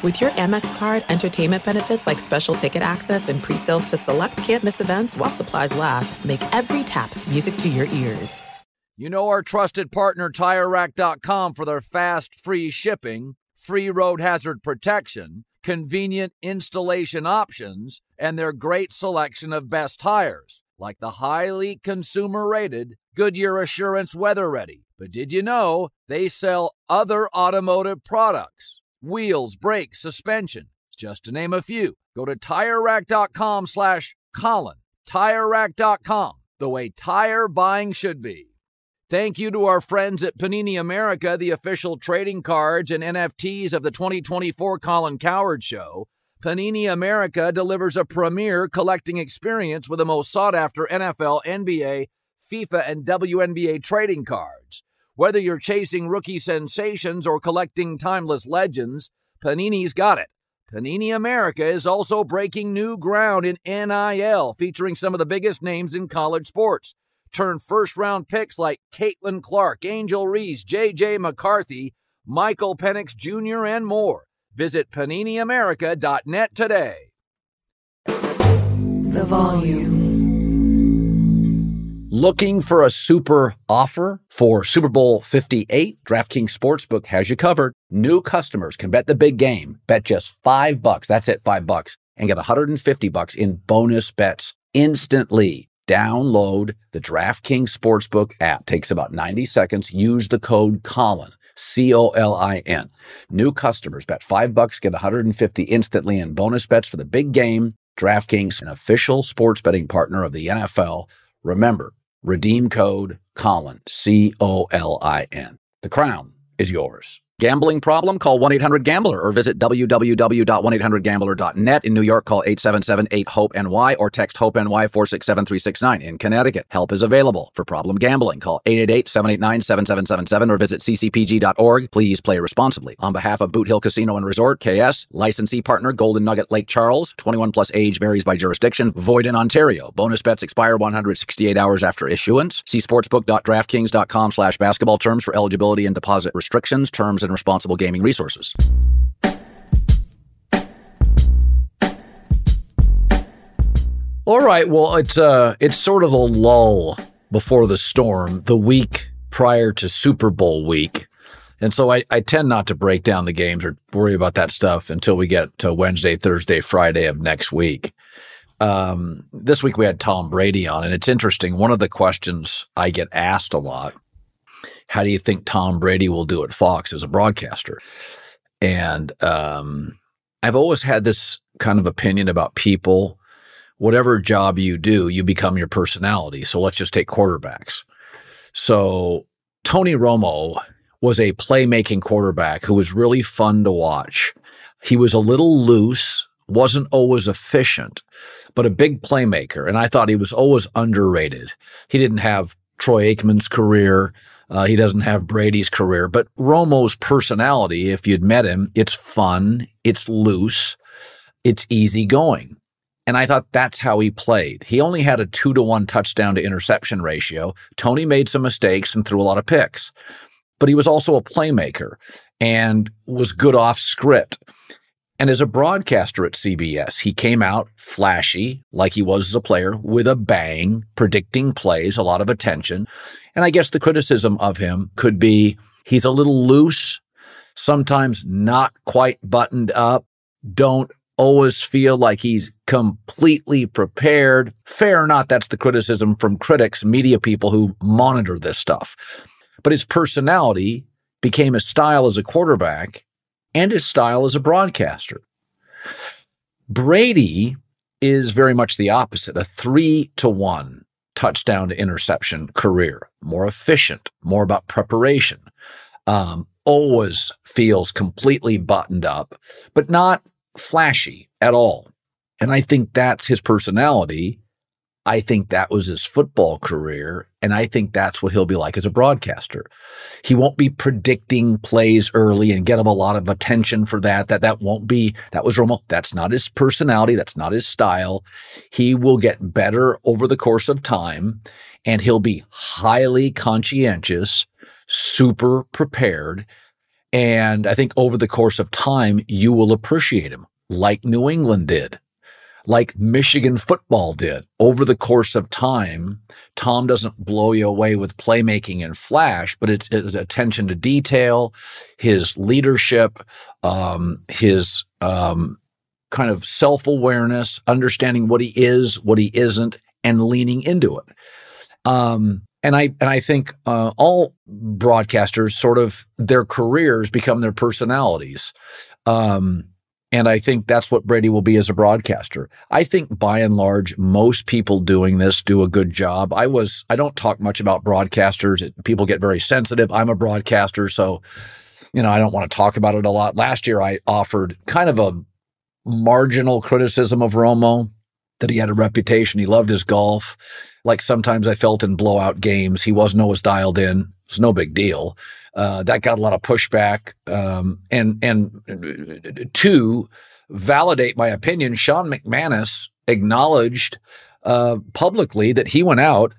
With your Amex card, entertainment benefits like special ticket access and pre-sales to select campus events while supplies last, make every tap music to your ears. You know our trusted partner TireRack.com for their fast, free shipping, free road hazard protection, convenient installation options, and their great selection of best tires, like the highly consumer-rated Goodyear Assurance Weather Ready. But did you know they sell other automotive products? Wheels, brakes, suspension, just to name a few. Go to TireRack.com slash Colin. TireRack.com, the way tire buying should be. Thank you to our friends at Panini America, the official trading cards and NFTs of the 2024 Colin Cowherd Show. Panini America delivers a premier collecting experience with the most sought after NFL, NBA, FIFA, and WNBA trading cards. Whether you're chasing rookie sensations or collecting timeless legends, Panini's got it. Panini America is also breaking new ground in NIL, featuring some of the biggest names in college sports. Turn first round picks like Caitlin Clark, Angel Reese, J.J. McCarthy, Michael Penix Jr., and more. Visit PaniniAmerica.net today. The volume. Looking for a super offer for Super Bowl 58? DraftKings Sportsbook has you covered. New customers can bet the big game, bet just 5 bucks. That's it, 5 bucks and get 150 bucks in bonus bets instantly. Download the DraftKings Sportsbook app. Takes about 90 seconds. Use the code Colin. C O L I N. New customers bet 5 bucks get 150 instantly in bonus bets for the big game. DraftKings, an official sports betting partner of the NFL. Remember, Redeem code Colin, C O L I N. The crown is yours. Gambling problem? Call 1 800 Gambler or visit www.1800Gambler.net. In New York, call 877 8 HOPE NY or text HOPE NY 467369. In Connecticut, help is available. For problem gambling, call 888 789 7777 or visit ccpg.org. Please play responsibly. On behalf of Boot Hill Casino and Resort, KS, licensee partner Golden Nugget Lake Charles, 21 plus age varies by jurisdiction, void in Ontario. Bonus bets expire 168 hours after issuance. See sportsbook.draftkings.com slash basketball terms for eligibility and deposit restrictions, terms, and and responsible gaming resources. All right, well, it's uh, it's sort of a lull before the storm, the week prior to Super Bowl week. And so I, I tend not to break down the games or worry about that stuff until we get to Wednesday, Thursday, Friday of next week. Um, this week we had Tom Brady on, and it's interesting. One of the questions I get asked a lot how do you think Tom Brady will do at Fox as a broadcaster? And um, I've always had this kind of opinion about people. Whatever job you do, you become your personality. So let's just take quarterbacks. So Tony Romo was a playmaking quarterback who was really fun to watch. He was a little loose, wasn't always efficient, but a big playmaker. And I thought he was always underrated. He didn't have Troy Aikman's career. Uh, he doesn't have Brady's career, but Romo's personality, if you'd met him, it's fun, it's loose, it's easygoing. And I thought that's how he played. He only had a two to one touchdown to interception ratio. Tony made some mistakes and threw a lot of picks, but he was also a playmaker and was good off script. And as a broadcaster at CBS, he came out flashy, like he was as a player, with a bang, predicting plays, a lot of attention. And I guess the criticism of him could be he's a little loose, sometimes not quite buttoned up, don't always feel like he's completely prepared. Fair or not, that's the criticism from critics, media people who monitor this stuff. But his personality became his style as a quarterback and his style as a broadcaster. Brady is very much the opposite, a three to one touchdown to interception career, more efficient, more about preparation. Um, always feels completely buttoned up, but not flashy at all. And I think that's his personality. I think that was his football career. And I think that's what he'll be like as a broadcaster. He won't be predicting plays early and get him a lot of attention for that. That, that won't be, that was Romo. That's not his personality. That's not his style. He will get better over the course of time and he'll be highly conscientious, super prepared. And I think over the course of time, you will appreciate him like New England did, like Michigan football did. Over the course of time, Tom doesn't blow you away with playmaking and flash, but it's his attention to detail, his leadership, um, his um, kind of self awareness, understanding what he is, what he isn't, and leaning into it. Um, and I and I think uh, all broadcasters sort of their careers become their personalities. Um, and I think that's what Brady will be as a broadcaster. I think by and large, most people doing this do a good job. I was, I don't talk much about broadcasters. People get very sensitive. I'm a broadcaster. So, you know, I don't want to talk about it a lot. Last year, I offered kind of a marginal criticism of Romo that he had a reputation. He loved his golf. Like sometimes I felt in blowout games, he wasn't always dialed in. It's no big deal. Uh, that got a lot of pushback. Um, and and to validate my opinion, Sean McManus acknowledged uh, publicly that he went out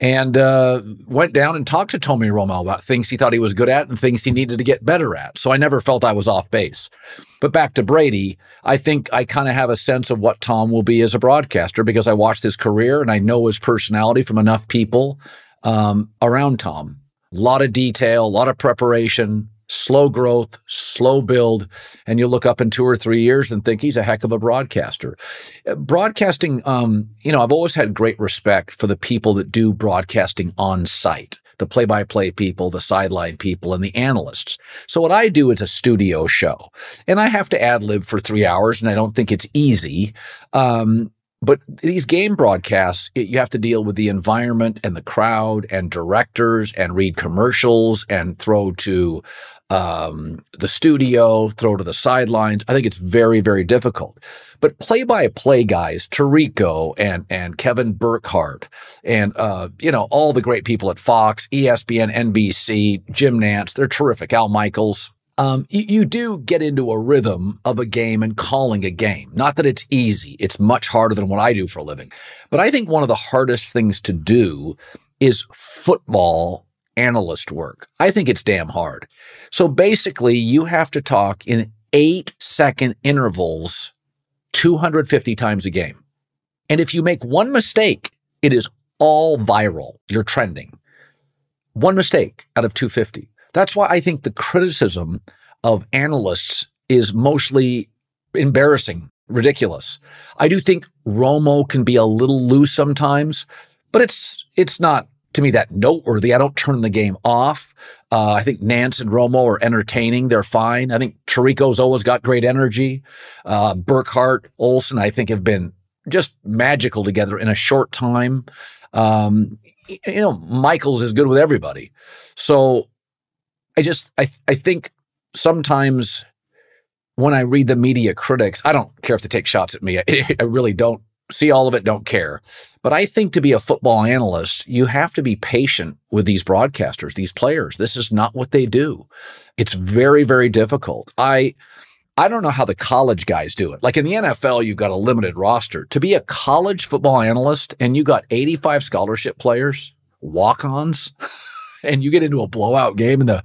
and uh, went down and talked to Tommy Romo about things he thought he was good at and things he needed to get better at. So I never felt I was off base. But back to Brady, I think I kind of have a sense of what Tom will be as a broadcaster because I watched his career and I know his personality from enough people um, around Tom. A lot of detail, a lot of preparation, slow growth, slow build, and you'll look up in two or three years and think he's a heck of a broadcaster. Uh, broadcasting, um, you know, I've always had great respect for the people that do broadcasting on site. The play by play people, the sideline people, and the analysts. So, what I do is a studio show, and I have to ad lib for three hours, and I don't think it's easy. Um, but these game broadcasts, it, you have to deal with the environment and the crowd and directors and read commercials and throw to um, the studio, throw to the sidelines. I think it's very, very difficult. But play-by-play guys, Tirico and and Kevin Burkhardt, and uh, you know all the great people at Fox, ESPN, NBC, Jim Nantz, they're terrific. Al Michaels, um, you, you, do get into a rhythm of a game and calling a game. Not that it's easy. It's much harder than what I do for a living. But I think one of the hardest things to do is football analyst work. I think it's damn hard. So basically, you have to talk in eight second intervals 250 times a game. And if you make one mistake, it is all viral. You're trending. One mistake out of 250. That's why I think the criticism of analysts is mostly embarrassing, ridiculous. I do think Romo can be a little loose sometimes, but it's it's not to me that noteworthy. I don't turn the game off. Uh, I think Nantz and Romo are entertaining. They're fine. I think Tirico's always got great energy. Uh, Burkhardt, Olsen, I think have been just magical together in a short time. Um, you know, Michaels is good with everybody. So I just I I think sometimes when I read the media critics, I don't care if they take shots at me. I, I really don't see all of it, don't care. But I think to be a football analyst, you have to be patient with these broadcasters, these players. This is not what they do. It's very, very difficult. I I don't know how the college guys do it. Like in the NFL, you've got a limited roster. To be a college football analyst and you got 85 scholarship players, walk-ons. and you get into a blowout game in the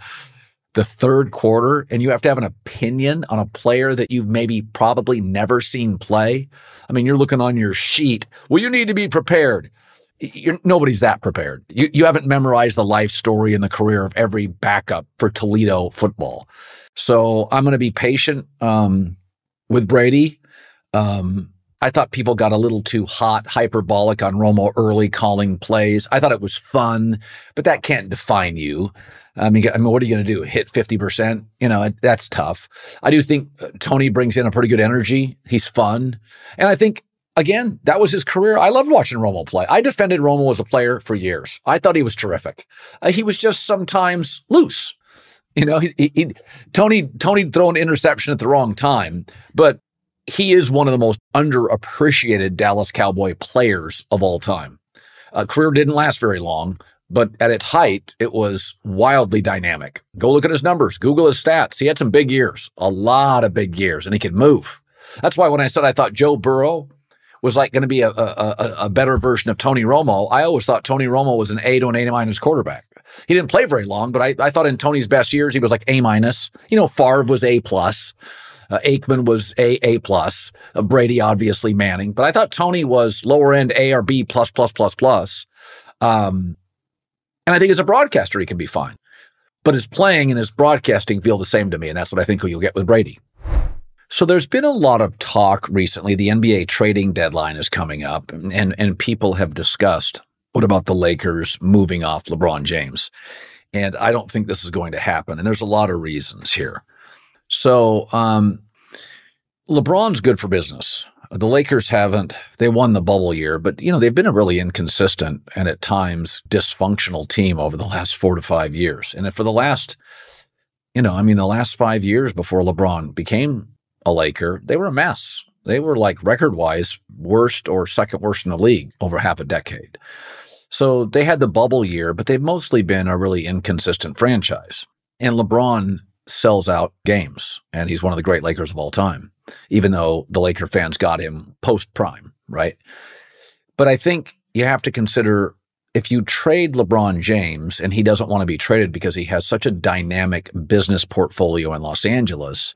the third quarter and you have to have an opinion on a player that you've maybe probably never seen play. I mean, you're looking on your sheet. Well, you need to be prepared. You're, nobody's that prepared. You, you haven't memorized the life story and the career of every backup for Toledo football. So I'm going to be patient um, with Brady. Um, I thought people got a little too hot, hyperbolic on Romo early calling plays. I thought it was fun, but that can't define you. I mean, I mean, what are you going to do? Hit 50%? You know, that's tough. I do think uh, Tony brings in a pretty good energy. He's fun. And I think, again, that was his career. I loved watching Romo play. I defended Romo as a player for years. I thought he was terrific. Uh, he was just sometimes loose. You know, he, he, Tony Tony throw an interception at the wrong time, but he is one of the most underappreciated Dallas Cowboy players of all time. A career didn't last very long, but at its height, it was wildly dynamic. Go look at his numbers, Google his stats. He had some big years, a lot of big years, and he could move. That's why when I said I thought Joe Burrow was like going to be a, a, a, better version of Tony Romo, I always thought Tony Romo was an A to an A minus quarterback. He didn't play very long, but I, I thought in Tony's best years, he was like A minus. You know, Favre was A plus. Uh, Aikman was A A plus. Uh, Brady obviously Manning, but I thought Tony was lower end A or B plus plus plus plus. Um, and I think as a broadcaster, he can be fine. But his playing and his broadcasting feel the same to me, and that's what I think you'll get with Brady. So there's been a lot of talk recently. The NBA trading deadline is coming up, and and people have discussed what about the Lakers moving off LeBron James? And I don't think this is going to happen. And there's a lot of reasons here. So um, LeBron's good for business. The Lakers haven't, they won the bubble year, but you know, they've been a really inconsistent and at times dysfunctional team over the last four to five years. And for the last, you know, I mean, the last five years before LeBron became a Laker, they were a mess. They were like record wise worst or second worst in the league over half a decade. So they had the bubble year, but they've mostly been a really inconsistent franchise. And LeBron sells out games, and he's one of the great Lakers of all time, even though the Laker fans got him post prime, right? But I think you have to consider if you trade LeBron James and he doesn't want to be traded because he has such a dynamic business portfolio in Los Angeles,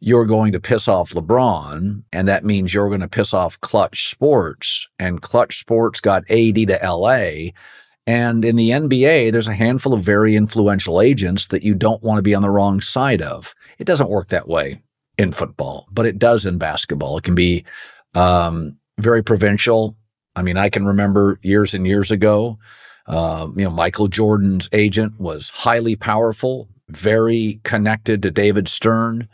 you're going to piss off LeBron. And that means you're going to piss off Clutch Sports. And Clutch Sports got AD to LA. And in the NBA, there's a handful of very influential agents that you don't want to be on the wrong side of. It doesn't work that way in football, but it does in basketball. It can be um, very provincial I mean, I can remember years and years ago, uh, you know, Michael Jordan's agent was highly powerful, very connected to David Stern.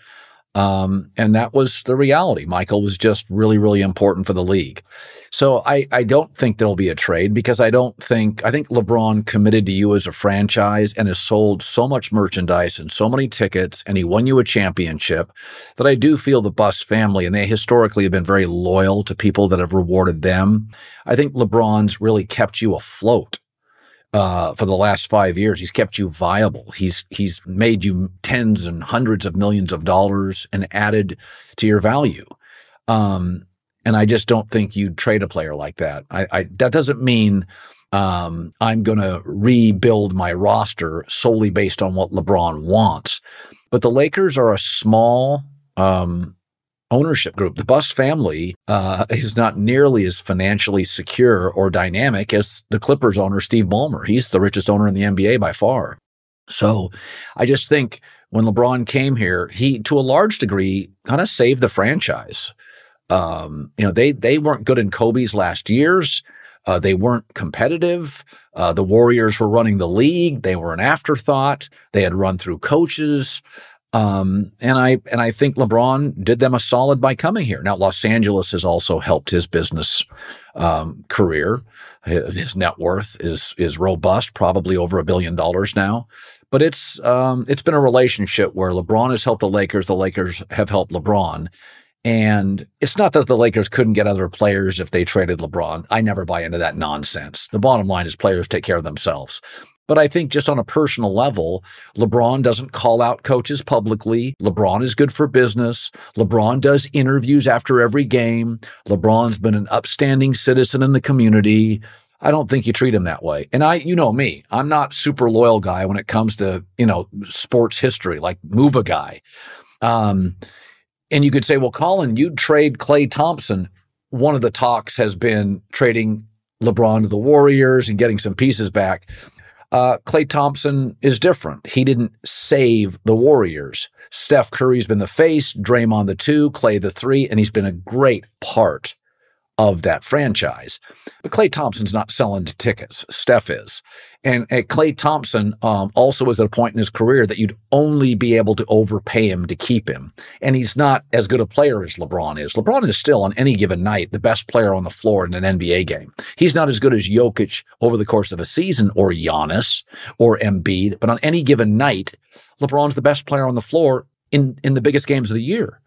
Um, and that was the reality. Michael was just really, really important for the league. So I, I don't think there'll be a trade because I don't think, I think LeBron committed to you as a franchise and has sold so much merchandise and so many tickets and he won you a championship that I do feel the Buss family, and they historically have been very loyal to people that have rewarded them. I think LeBron's really kept you afloat uh, for the last five years. He's kept you viable. He's he's made you tens and hundreds of millions of dollars and added to your value. Um, and I just don't think you'd trade a player like that. I, I that doesn't mean um, I'm going to rebuild my roster solely based on what LeBron wants. But the Lakers are a small um, ownership group. The Buss family uh, is not nearly as financially secure or dynamic as the Clippers owner, Steve Ballmer. He's the richest owner in the NBA by far. So I just think when LeBron came here, he, to a large degree, kind of saved the franchise. Um, you know, they they weren't good in Kobe's last years. Uh, they weren't competitive. Uh, the Warriors were running the league. They were an afterthought. They had run through coaches. Um, and I and I think LeBron did them a solid by coming here. Now, Los Angeles has also helped his business um, career. His net worth is is robust, probably over a billion dollars now. But it's um, it's been a relationship where LeBron has helped the Lakers, the Lakers have helped LeBron, and it's not that the Lakers couldn't get other players if they traded LeBron. I never buy into that nonsense. The bottom line is players take care of themselves. But I think just on a personal level, LeBron doesn't call out coaches publicly. LeBron is good for business. LeBron does interviews after every game. LeBron's been an upstanding citizen in the community. I don't think you treat him that way. And I, you know me, I'm not super loyal guy when it comes to, you know, sports history, like move a guy. Um, and you could say, well, Colin, you'd trade Klay Thompson. One of the talks has been trading LeBron to the Warriors and getting some pieces back. Uh, Klay Thompson is different. He didn't save the Warriors. Steph Curry's been the face, Draymond the two, Klay the three, and he's been a great part of that franchise. But Klay Thompson's not selling tickets. Steph is. And, Klay Thompson um, also was at a point in his career that you'd only be able to overpay him to keep him. And he's not as good a player as LeBron is. LeBron is still, on any given night, the best player on the floor in an NBA game. He's not as good as Jokic over the course of a season or Giannis or Embiid, but on any given night, LeBron's the best player on the floor in, in the biggest games of the year.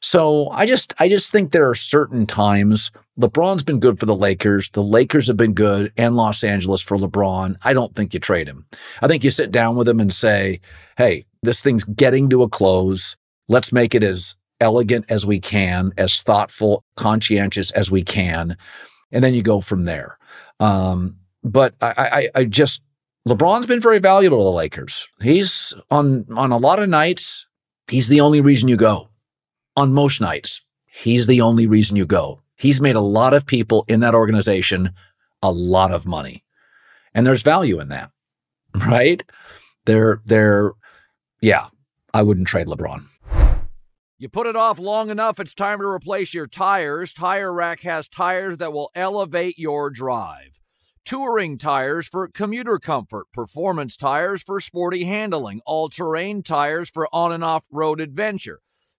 So I just I just think there are certain times LeBron's been good for the Lakers. The Lakers have been good and Los Angeles for LeBron. I don't think you trade him. I think you sit down with him and say, "Hey, this thing's getting to a close. Let's make it as elegant as we can, as thoughtful, conscientious as we can." And then you go from there. Um, but I, I, I just LeBron's been very valuable to the Lakers. He's on on a lot of nights, he's the only reason you go. On most nights, he's the only reason you go. He's made a lot of people in that organization a lot of money. And there's value in that. Right? They're they're yeah, I wouldn't trade LeBron. You put it off long enough, it's time to replace your tires. Tire Rack has tires that will elevate your drive. Touring tires for commuter comfort, performance tires for sporty handling, all terrain tires for on and off road adventure.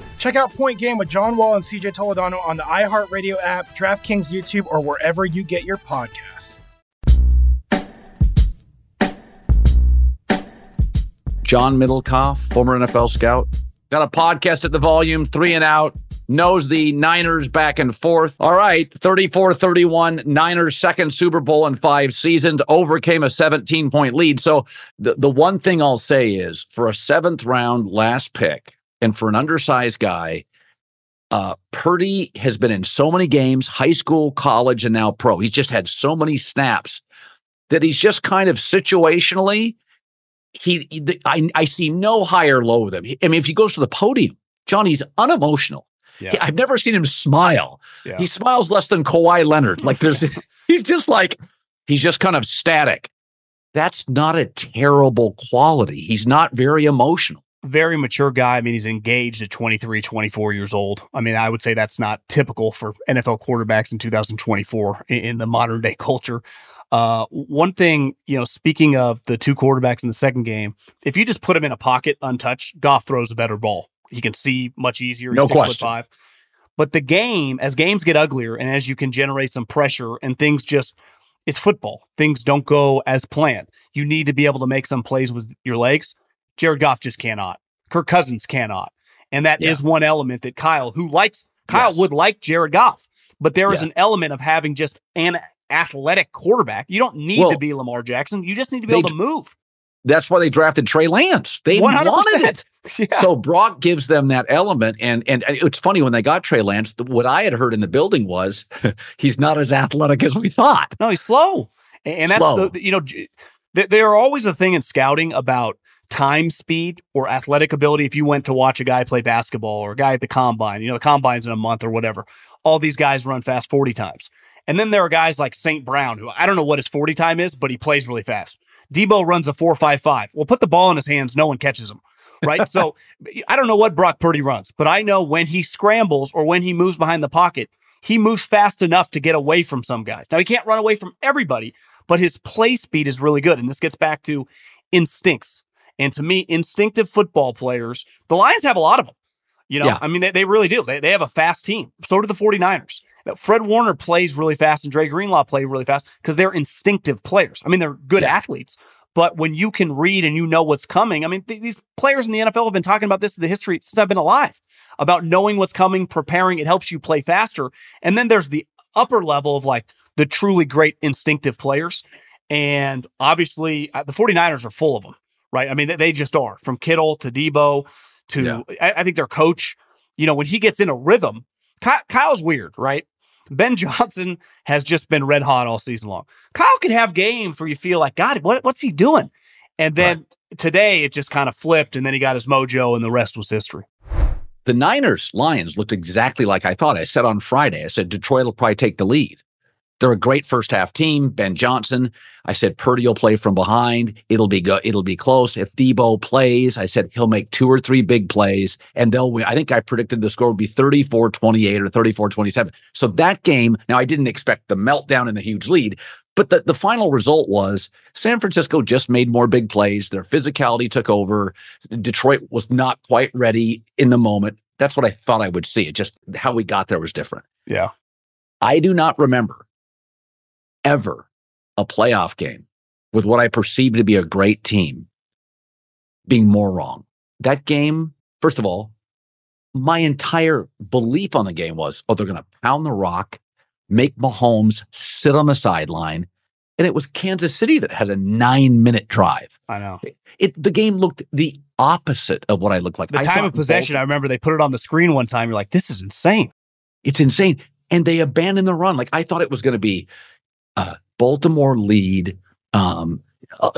Check out Point Game with John Wall and CJ Toledano on the iHeartRadio app, DraftKings YouTube, or wherever you get your podcasts. John Middlekauff, former NFL scout, got a podcast at the volume, three and out, knows the Niners back and forth. All right, 34 31, Niners' second Super Bowl in five seasons, overcame a 17 point lead. So the, the one thing I'll say is for a seventh round last pick and for an undersized guy, uh, Purdy has been in so many games, high school, college, and now pro. He's just had so many snaps that he's just kind of situationally he, I, I see no higher low with him. I mean, if he goes to the podium, John, he's unemotional. Yeah. He- I've never seen him smile. Yeah. He smiles less than Kawhi Leonard. Like there's, he's just like, he's just kind of static. That's not a terrible quality. He's not very emotional. Very mature guy. I mean, he's engaged at 23, 24 years old. I mean, I would say that's not typical for NFL quarterbacks in 2024 in, in the modern day culture. Uh, one thing, you know, speaking of the two quarterbacks in the second game, if you just put him in a pocket untouched, Goff throws a better ball. He can see much easier. He's No question. five. But the game, as games get uglier and as you can generate some pressure and things just, it's football. Things don't go as planned. You need to be able to make some plays with your legs. Jared Goff just cannot. Kirk Cousins cannot. And that is Yeah. one element that Kyle, who likes, Kyle Yes. would like Jared Goff, but there is Yeah. an element of having just an athletic quarterback. You don't need Well, to be Lamar Jackson. You just need to be able to move. That's why they drafted Trey Lance. They 100%. wanted it. Yeah. So Brock gives them that element, and and it's funny when they got Trey Lance. What I had heard in the building was he's not as athletic as we thought. No, he's slow. And that's Slow. the, you know, there are always a thing in scouting about time speed or athletic ability. If you went to watch a guy play basketball or a guy at the combine, you know, the combine's in a month or whatever, all these guys run fast 40 times. And then there are guys like St. Brown, who I don't know what his 40 time is, but he plays really fast. Deebo runs a 4.55. Well, put the ball in his hands, no one catches him. right? so I don't know what Brock Purdy runs, but I know when he scrambles or when he moves behind the pocket, he moves fast enough to get away from some guys. Now he can't run away from everybody, but his play speed is really good. And this gets back to instincts. And to me, instinctive football players, the Lions have a lot of them. You know, Yeah. I mean, they, they really do. They, they have a fast team. So do the 49ers. Now, Fred Warner plays really fast and Dre Greenlaw play really fast because they're instinctive players. I mean, they're good athletes, but when you can read and you know what's coming, I mean, th- these players in the NFL have been talking about this in the history since I've been alive about knowing what's coming, preparing. It helps you play faster. And then there's the upper level of like the truly great instinctive players. And obviously, uh, the 49ers are full of them, right? I mean, they, they just are from Kittle to Deebo to, Yeah. I, I think their coach, you know, when he gets in a rhythm, Ky- Kyle's weird, right? Ben Johnson has just been red hot all season long. Kyle can have games where you feel like, God, what, what's he doing? And then today it just kind of flipped, and then he got his mojo, and the rest was history. The Niners Lions looked exactly like I thought. I said on Friday, I said Detroit will probably take the lead. They're a great first half team. Ben Johnson. I said Purdy will play from behind. It'll be go- it'll be close. If Deebo plays, I said he'll make two or three big plays and they'll win. I think I predicted the score would be 34-28 or 34-27. So that game, now I didn't expect the meltdown and the huge lead, but the, the final result was San Francisco just made more big plays. Their physicality took over. Detroit was not quite ready in the moment. That's what I thought I would see. It just how we got there was different. Yeah. I do not remember ever a playoff game with what I perceived to be a great team being more wrong. That game, first of all, my entire belief on the game was, oh, they're going to pound the rock, make Mahomes sit on the sideline. And it was Kansas City that had a nine minute drive. I know. It the game looked the opposite of what I looked like. The I time of possession, I remember they put it on the screen one time. You're like, this is insane. It's insane. And they abandoned the run. Like I thought it was going to be uh, Baltimore lead. Um, uh,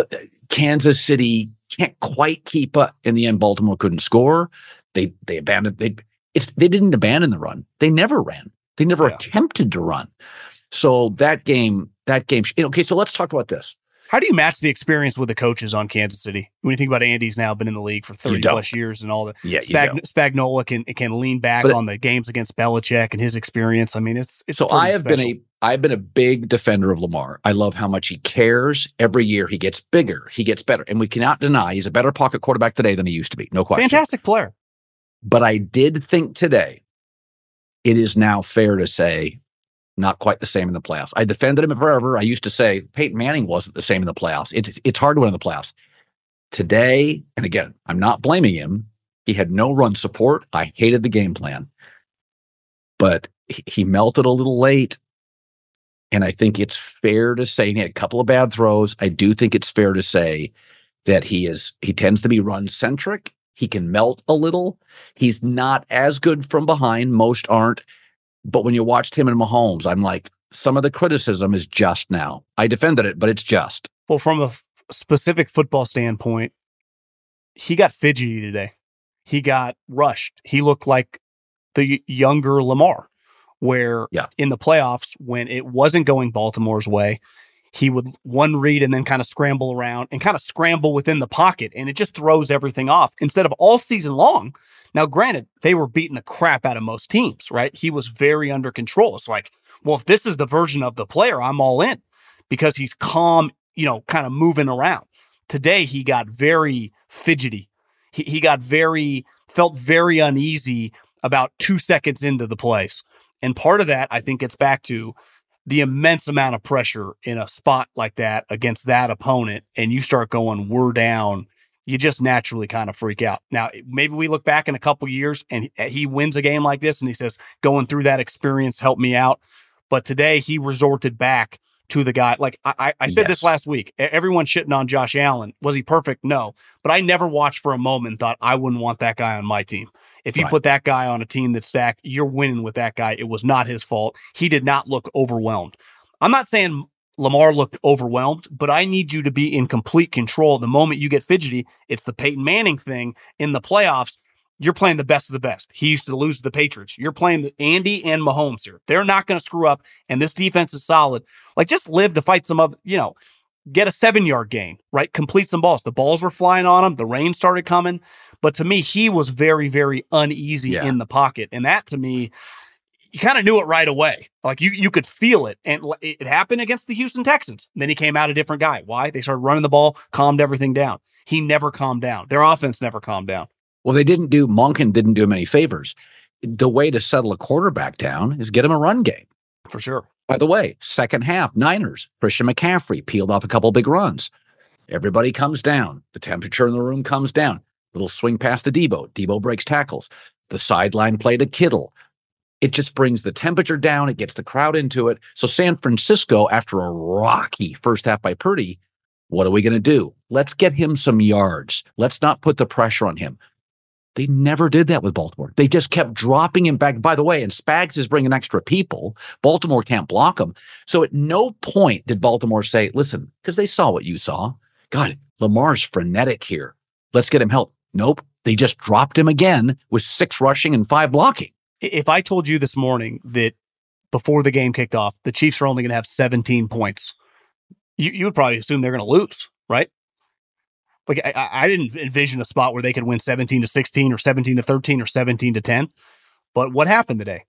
Kansas City can't quite keep up. In the end, Baltimore couldn't score. They they abandoned. They it's they didn't abandon the run. They never ran. They never Yeah. attempted to run. So that game, that game. Okay, so let's talk about this. How do you match the experience with the coaches on Kansas City? When you think about Andy's now been in the league for 30 plus years and all the Yeah, Spag- Spagnuolo can can lean back But- on the games against Belichick and his experience. I mean, it's it's so I have been a I've been a big defender of Lamar. I love how much he cares. Every year he gets bigger, he gets better, and we cannot deny he's a better pocket quarterback today than he used to be. No question. fantastic player. But I did think today it is now fair to say not quite the same in the playoffs. I defended him forever. I used to say Peyton Manning wasn't the same in the playoffs. It's it's hard to win in the playoffs. Today, and again, I'm not blaming him. He had no run support. I hated the game plan. But he- melted a little late. And I think it's fair to say he had a couple of bad throws. I do think it's fair to say that he is he tends to be run centric. He can melt a little. He's not as good from behind. Most aren't. But when you watched him and Mahomes, I'm like, some of the criticism is just now. I defended it, but it's just. Well, from a f- specific football standpoint, he got fidgety today. He got rushed. He looked like the younger Lamar, where Yeah. in the playoffs, when it wasn't going Baltimore's way, he would one read and then kind of scramble around and kind of scramble within the pocket. And it just throws everything off instead of all season long. Now, granted, they were beating the crap out of most teams, right? He was very under control. It's like, well, if this is the version of the player, I'm all in because he's calm, you know, kind of moving around. Today, he got very fidgety. He, he got very, felt very uneasy about two seconds into the place. And part of that, I think, gets back to the immense amount of pressure in a spot like that against that opponent. And you start going, we're down. You just naturally kind of freak out. Now, maybe we look back in a couple years and he, wins a game like this and he says, going through that experience helped me out. But today he resorted back to the guy. Like I, I- said this last week. Everyone shitting on Josh Allen. Was he perfect? No. But I never watched for a moment and thought I wouldn't want that guy on my team. If you Right. put that guy on a team that's stacked, you're winning with that guy. It was not his fault. He did not look overwhelmed. I'm not saying Lamar looked overwhelmed, but I need you to be in complete control. The moment you get fidgety, it's the Peyton Manning thing in the playoffs. You're playing the best of the best. He used to lose to the Patriots. You're playing the Andy and Mahomes here. They're not going to screw up, and this defense is solid. Like just live to fight some other, you know, get a seven yard gain, right? Complete some balls. The balls were flying on him. The rain started coming, But to me, he was very, very uneasy Yeah. in the pocket. And that to me, you kind of knew it right away. Like you, you could feel it. And it happened against the Houston Texans. And then he came out a different guy. Why? They started running the ball, calmed everything down. He never calmed down. Their offense never calmed down. Well, they didn't do Monken didn't do him any favors. The way to settle a quarterback down is get him a run game. For sure. By the way, second half, Niners, Christian McCaffrey peeled off a couple big runs. Everybody comes down. The temperature in the room comes down. Little swing past to Deebo. Deebo breaks tackles. The sideline play to Kittle. It just brings the temperature down. It gets the crowd into it. So San Francisco, after a rocky first half by Purdy, what are we going to do? Let's get him some yards. Let's not put the pressure on him. They never did that with Baltimore. They just kept dropping him back. By the way, and Spags is bringing extra people. Baltimore can't block him. So at no point did Baltimore say, listen, because they saw what you saw. God, Lamar's frenetic here. Let's get him help. Nope. They just dropped him again with six rushing and five blocking. If I told you this morning that before the game kicked off, the Chiefs are only going to have 17 points, you, you would probably assume they're going to lose, right? Like I- I, didn't envision a spot where they could win 17 to 16 or 17 to 13 or 17 to 10. But what happened today?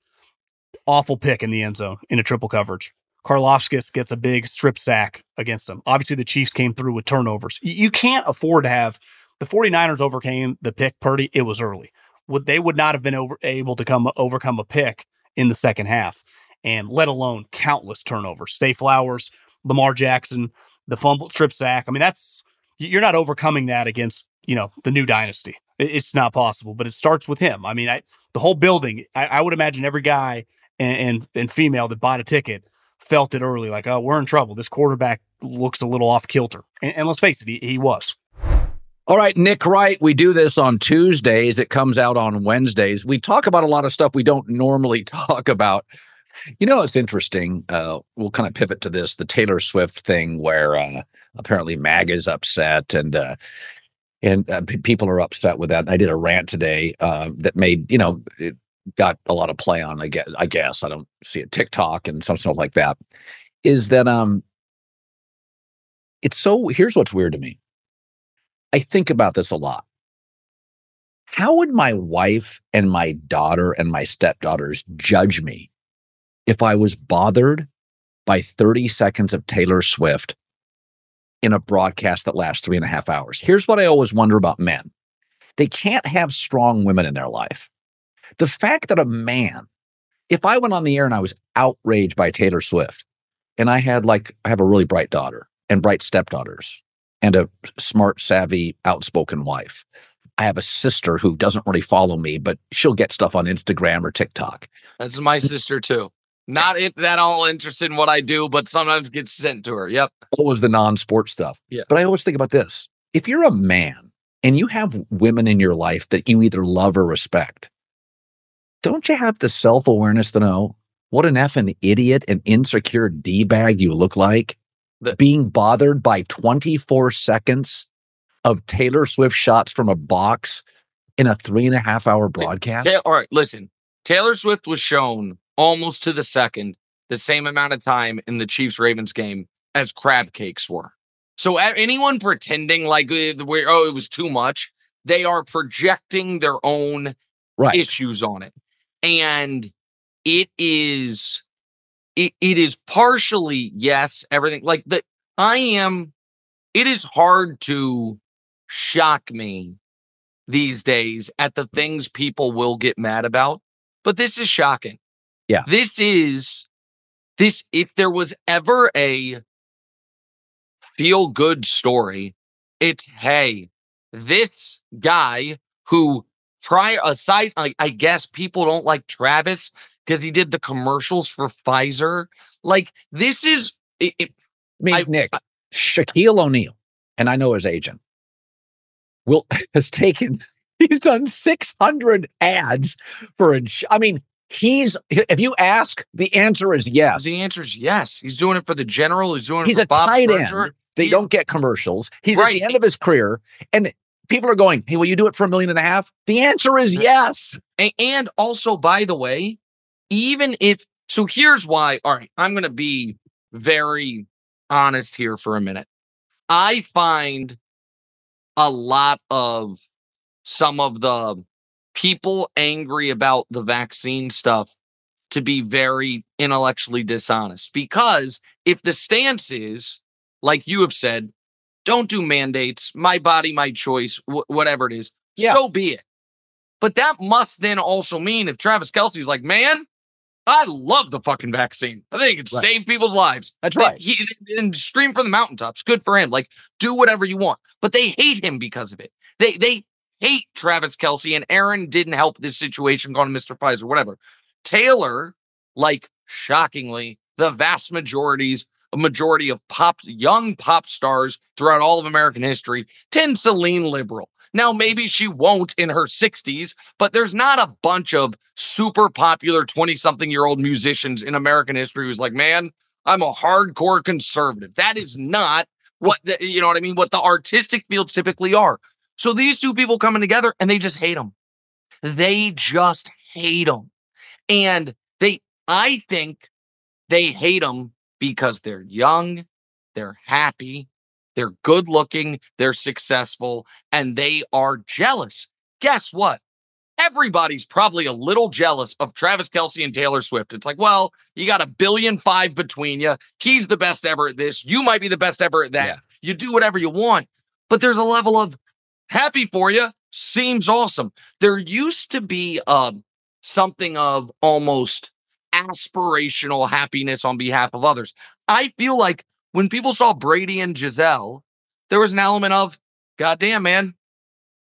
Awful pick in the end zone in a triple coverage. Karlaftis gets a big strip sack against them. Obviously, the Chiefs came through with turnovers. You can't afford to have the 49ers overcame the pick Purdy. It was early. Would they would not have been over, able to come overcome a pick in the second half, and let alone countless turnovers. Zay Flowers, Lamar Jackson, the fumble strip sack. I mean, that's you're not overcoming that against you know the new dynasty. It's not possible, but it starts with him. I mean, I the whole building. I, I would imagine every guy and, and and female that bought a ticket felt it early, like, oh, we're in trouble. This quarterback looks a little off kilter, and, and let's face it, he, he was. All right, Nick Wright, we do this on Tuesdays. It comes out on Wednesdays. We talk about a lot of stuff we don't normally talk about. You know, it's interesting. Uh, we'll kind of pivot to this the Taylor Swift thing where uh, apparently MAG is upset and uh, and uh, p- people are upset with that. And I did a rant today uh, that made, you know, it got a lot of play on, I guess. I guess I don't see it TikTok and some stuff like that. Is that um it's so here's what's weird to me. I think about this a lot. How would my wife and my daughter and my stepdaughters judge me if I was bothered by 30 seconds of Taylor Swift in a broadcast that lasts three and a half hours? Here's what I always wonder about men they can't have strong women in their life. The fact that a man, if I went on the air and I was outraged by Taylor Swift, and I had like, I have a really bright daughter and bright stepdaughters and a smart, savvy, outspoken wife. I have a sister who doesn't really follow me, but she'll get stuff on Instagram or TikTok. That's my mm. sister too. Not it, that all interested in what I do, but sometimes gets sent to her. Yep. Always the non-sports stuff. Yeah. But I always think about this. If you're a man and you have women in your life that you either love or respect, don't you have the self-awareness to know what an effing idiot and insecure D-bag you look like? The- being bothered by 24 seconds of Taylor Swift shots from a box in a three and a half hour broadcast? Ta- all right, listen. Taylor Swift was shown almost to the second the same amount of time in the Chiefs Ravens game as crab cakes were. So anyone pretending like uh, oh it was too much, they are projecting their own Right. issues on it. And it is it, it is partially yes, everything like that I am it is hard to shock me these days at the things people will get mad about, but this is shocking. Yeah. This is this if there was ever a feel good story, it's hey, this guy who try aside I, I guess people don't like Travis because he did the commercials for Pfizer. Like this is it, it- I mean, I- Nick, Shaquille O'Neal, and I know his agent, will has taken. He's done 600 ads for. ins- I mean, he's. If you ask, the answer is yes. the answer is yes. He's doing it for the general. He's doing it He's for a Bob tight Fletcher. end. They He's- don't get commercials. He's at the end of his career, and people are going, "Hey, will you do it for a million and a half?" The answer is yes. A- And also, by the way, even if so, here's why. All right, I'm going to be very honest here for a minute. I find a lot of some of the people angry about the vaccine stuff to be very intellectually dishonest because if the stance is like you have said don't do mandates my body my choice wh- whatever it is Yeah. so be it but that must then also mean if travis kelce's like man i love the fucking vaccine. I think it can Right. save people's lives. That's right. he, and scream from the mountaintops. Good for him. Like do whatever you want. But they hate him because of it. They they hate travis kelce and aaron didn't help this situation to mr pfizer whatever. Taylor, like shockingly, the vast majorities majority of pop young pop stars throughout all of American history tends to lean liberal. Now maybe she won't in her 60s, but there's not a bunch of super popular 20 something year old musicians in American history who's like, "Man, I'm a hardcore conservative." That is not what the, you know what I mean, what the artistic fields typically are. So these two people coming together and they just hate them. They just hate them. And they, I think they hate them because they're young, they're happy, they're good looking, they're successful, and they are jealous. Guess what? Everybody's probably a little jealous of Travis Kelce and Taylor Swift. It's like, well, you got a billion five between you. He's the best ever at this. You might be the best ever at that. Yeah. You do whatever you want. But there's a level of happy for you. Seems awesome. There used to be um something of almost aspirational happiness on behalf of others. I feel like when people saw Brady and Gisele, there was an element of, God damn, man,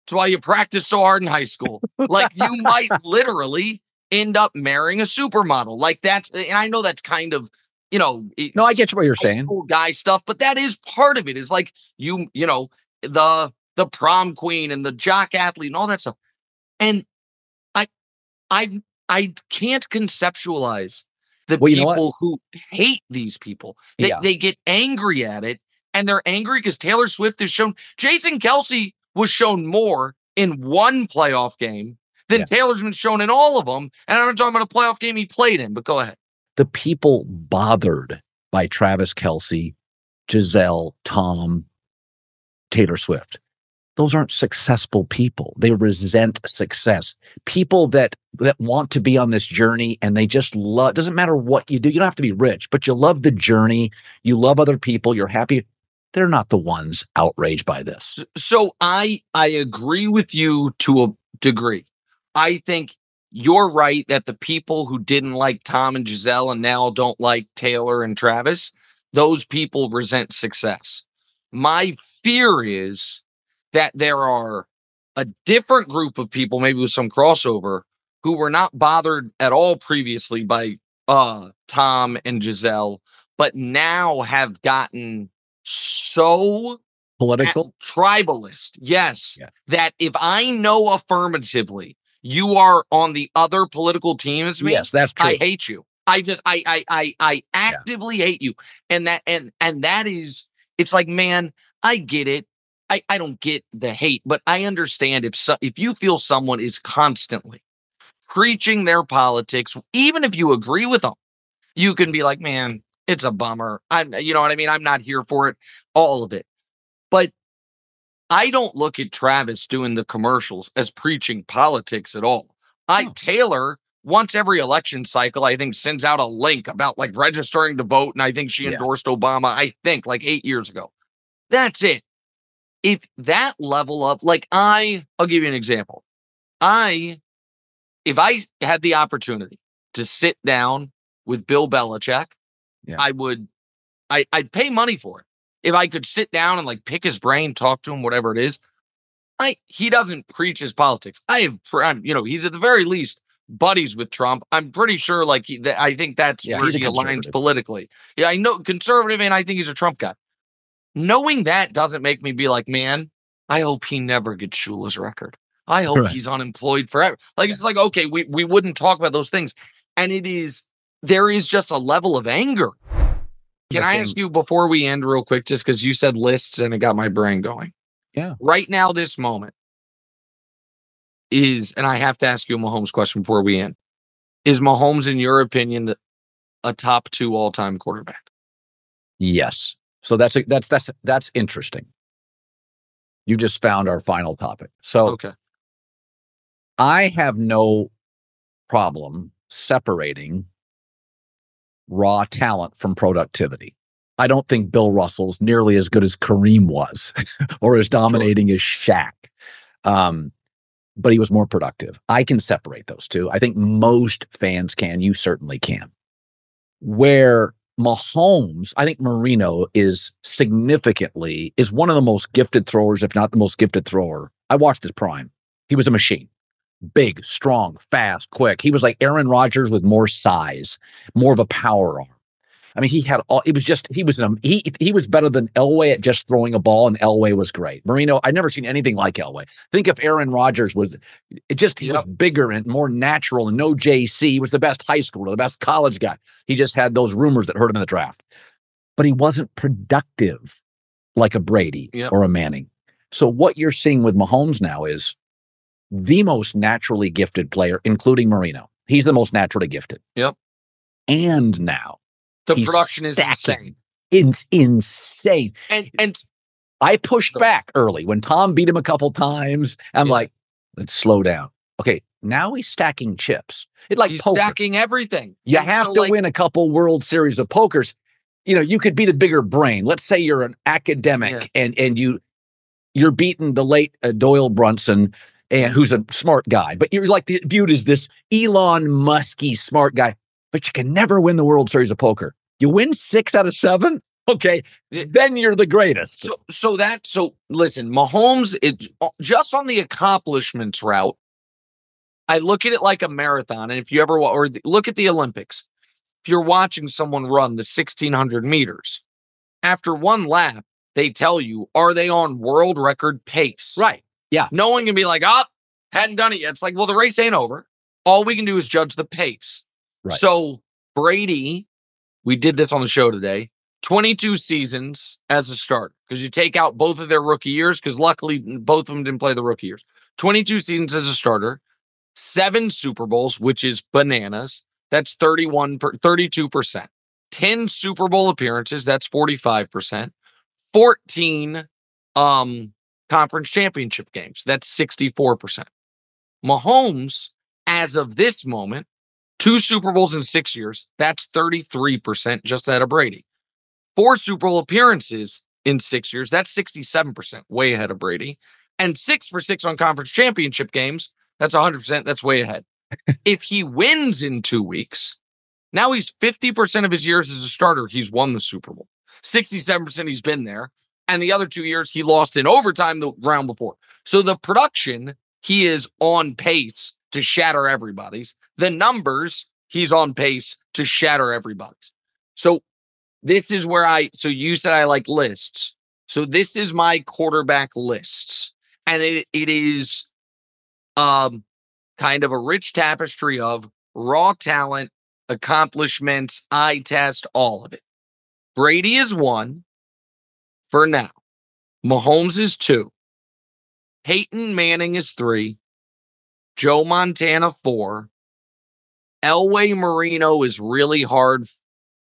that's why you practice so hard in high school. like you might literally end up marrying a supermodel. Like that's, and I know that's kind of, you know, No, I get what you're saying. school guy stuff, but that is part of it. Is like you, you know, the the prom queen and the jock athlete and all that stuff. And I, I, I can't conceptualize the Well, you know people who hate these people. They Yeah. they get angry at it, and they're angry because Taylor Swift is shown. Jason Kelce was shown more in one playoff game than Yeah. Taylor's been shown in all of them. And I'm not talking about a playoff game he played in. But go ahead. The people bothered by Travis Kelce, Gisele, Tom, Taylor Swift. Those aren't successful people. They resent success. People that that want to be on this journey and they just love doesn't matter what you do. You don't have to be rich, but you love the journey. You love other people. You're happy. They're not the ones outraged by this. so I I agree with you to a degree. I think you're right that the people who didn't like Tom and Gisele and now don't like Taylor and Travis, those people resent success. My fear is that there are a different group of people, maybe with some crossover, who were not bothered at all previously by uh Tom and Gisele, but now have gotten so Political. tribalist. Yes. Yeah. That if I know affirmatively you are on the other political team as me, Yes, that's true. I hate you. I just I I I I actively hate you. And that and and that is it's like, man, I get it. I, I don't get the hate, but I understand if so, if you feel someone is constantly preaching their politics, even if you agree with them, you can be like, man, it's a bummer. I'm you know what I mean? I'm not here for it, all of it. But I don't look at Travis doing the commercials as preaching politics at all. I. Taylor once every election cycle, I think sends out a link about like registering to vote, and I think she Yeah. endorsed Obama. I think like eight years ago. That's it. If that level of like I, I'll give you an example. I, if I had the opportunity to sit down with Bill Belichick, Yeah. I would, I I'd pay money for it if I could sit down and like pick his brain, talk to him, whatever it is. I he doesn't preach his politics. I have, I'm, you know, he's at the very least buddies with Trump. I'm pretty sure, like, he, that, I think that's Yeah, where he aligns politically. Yeah, I know conservative, and I think he's a Trump guy. Knowing that doesn't make me be like, man, I hope he never gets Shula's record. I hope he's unemployed forever. Like it's like, okay, we we wouldn't talk about those things. And it is there is just a level of anger. Can I ask you before we end real quick, just because you said lists and it got my brain going? Yeah. Right now, this moment is, and I have to ask you a Mahomes question before we end. Is Mahomes, in your opinion, a top two all time quarterback? Yes. So that's that's that's that's interesting. You just found our final topic. So Okay. I have no problem separating raw talent from productivity. I don't think Bill Russell's nearly as good as Kareem was or as dominating as Shaq. Um, but he was more productive. I can separate those two. I think most fans can. You certainly can. Where Mahomes, I think Marino is significantly is one of the most gifted throwers, if not the most gifted thrower. I watched his prime. He was a machine. Big, strong, fast, quick. He was like Aaron Rodgers with more size, more of a power arm. I mean, he had all. It was just he was um, he he was better than Elway at just throwing a ball, and Elway was great. Marino, I've never seen anything like Elway. Think if Aaron Rodgers was, it just he yep. was bigger and more natural, and no JC. He was the best high schooler, the best college guy. He just had those rumors that hurt him in the draft, but he wasn't productive like a Brady yep. or a Manning. So what you're seeing with Mahomes now is the most naturally gifted player, including Marino. He's the most naturally gifted. Yep. And now the He's production is insane. It's insane. And and I pushed back early when Tom beat him a couple times. I'm yeah. like, let's slow down. Okay, now he's stacking chips. It like he's poker. stacking everything. You and have so to like, win a couple World Series of pokers. You know, you could be the bigger brain. Let's say you're an academic yeah. and and you you're beating the late uh, Doyle Brunson and who's a smart guy, but you're like viewed as this Elon Musky smart guy but you can never win the World Series of Poker. You win six out of seven, okay, then you're the greatest. So, so that so listen, Mahomes, it uh, just on the accomplishments route. I look at it like a marathon, and if you ever or look at the Olympics, if you're watching someone run the 1600 meters, after one lap, they tell you, are they on world record pace? Right. Yeah. No one can be like, oh, hadn't done it yet. It's like, well, the race ain't over. All we can do is judge the pace. Right. So Brady, we did this on the show today. 22 seasons as a starter because you take out both of their rookie years because luckily both of them didn't play the rookie years. 22 seasons as a starter, seven Super Bowls, which is bananas. That's 31 per, 32%. 10 Super Bowl appearances, that's 45%. 14 um conference championship games, that's 64%. Mahomes as of this moment Two Super Bowls in six years. That's 33% just out of Brady. Four Super Bowl appearances in six years. That's 67%, way ahead of Brady. And six for six on conference championship games. That's 100%. That's way ahead. if he wins in two weeks, now he's 50% of his years as a starter, he's won the Super Bowl. 67% he's been there. And the other two years, he lost in overtime the round before. So the production, he is on pace to shatter everybody's. The numbers, he's on pace to shatter everybody's. So this is where I, so you said I like lists. So this is my quarterback lists. And it, it is um kind of a rich tapestry of raw talent, accomplishments, eye test, all of it. Brady is one for now. Mahomes is two. Peyton Manning is three. Joe Montana four. Elway Marino is really hard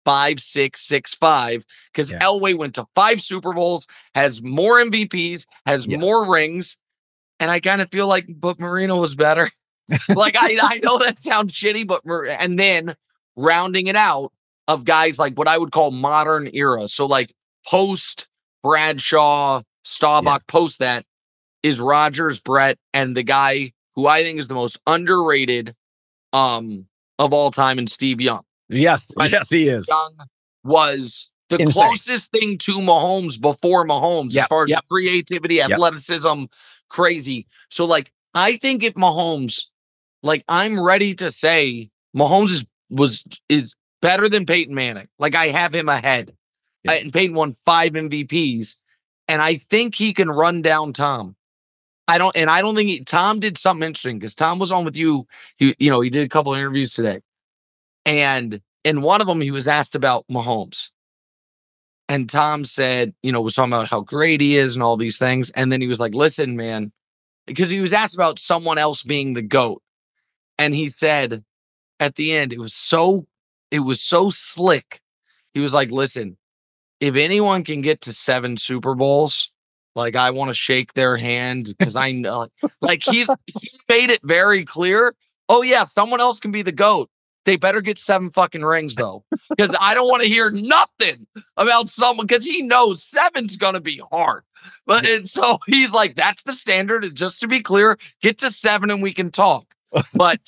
five, six, six, five, because yeah. Elway went to five Super Bowls, has more MVPs, has yes. more rings. And I kind of feel like, but Marino was better. like I, I know that sounds shitty, but and then rounding it out of guys like what I would call modern era. So like post Bradshaw, Staubach, yeah. post that is Rodgers, Brett, and the guy who I think is the most underrated um of all time in Steve Young. Yes, right? yes, he is. Young was the Insane. closest thing to Mahomes before Mahomes yep, as far as yep. creativity, athleticism, yep. crazy. So like I think if Mahomes, like I'm ready to say Mahomes is was is better than Peyton Manning. Like I have him ahead. I, and Peyton won five MVPs. And I think he can run down Tom. I don't, and I don't think he, Tom did something interesting because Tom was on with you. He, you know, he did a couple interviews today, and in one of them, he was asked about Mahomes, and Tom said, you know, was talking about how great he is and all these things, and then he was like, "Listen, man," because he was asked about someone else being the goat, and he said, at the end, it was so, it was so slick. He was like, "Listen, if anyone can get to seven Super Bowls." Like I want to shake their hand because I know, like he's he made it very clear. Oh yeah, someone else can be the goat. They better get seven fucking rings though, because I don't want to hear nothing about someone because he knows seven's gonna be hard. But and so he's like, that's the standard. And Just to be clear, get to seven and we can talk. But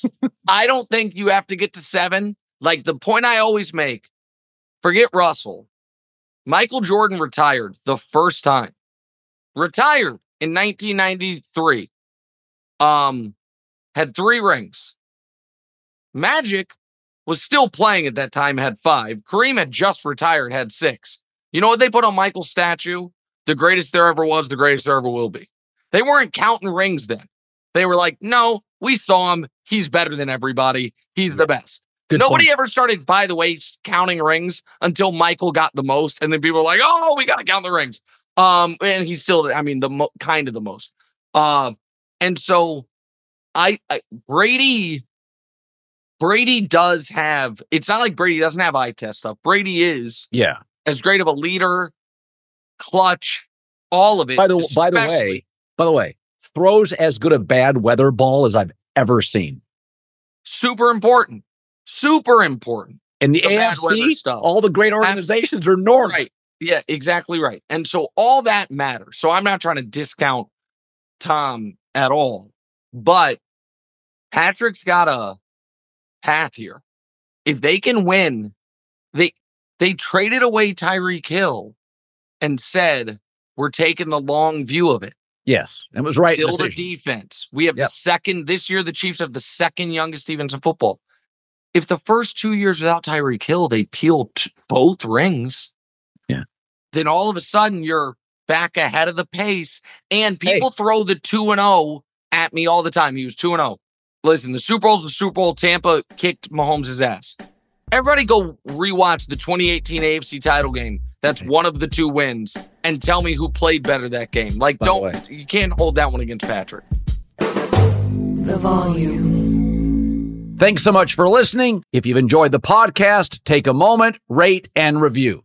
I don't think you have to get to seven. Like the point I always make, forget Russell. Michael Jordan retired the first time. Retired in 1993. Um, had three rings. Magic was still playing at that time, had five. Kareem had just retired, had six. You know what they put on Michael's statue? The greatest there ever was, the greatest there ever will be. They weren't counting rings then. They were like, no, we saw him. He's better than everybody. He's the best. Good Nobody point. ever started, by the way, counting rings until Michael got the most, and then people were like, "Oh, we got to count the rings." Um, and he's still, I mean, the mo- kind of the most. Um, and so, I, I Brady, Brady does have. It's not like Brady doesn't have eye test stuff. Brady is Yeah. as great of a leader, clutch, all of it. By the by the way, by the way, throws as good a bad weather ball as I've ever seen. super important, super important. And the, The AFC, stuff. all the great organizations are north. Right. Yeah, exactly right. And so all that matters. So I'm not trying to discount Tom at all, but Patrick's got a path here. If they can win, they they traded away Tyreek Hill and said, we're taking the long view of it. Yes, it was right. Build a defense. We have Yep. the second this year, the Chiefs have the second youngest defense in football. If the first two years without Tyreek Hill, they peeled both rings. Then all of a sudden you're back ahead of the pace. And people throw the two and zero at me all the time. He was two and zero. Listen, the Super Bowl's the Super Bowl. Tampa kicked Mahomes' ass. Everybody go rewatch the 2018 AFC title game. That's one of the two wins, and tell me who played better that game. Like, By don't way. you can't hold that one against Patrick. The volume. Thanks so much for listening. If you've enjoyed the podcast, take a moment, rate, and review.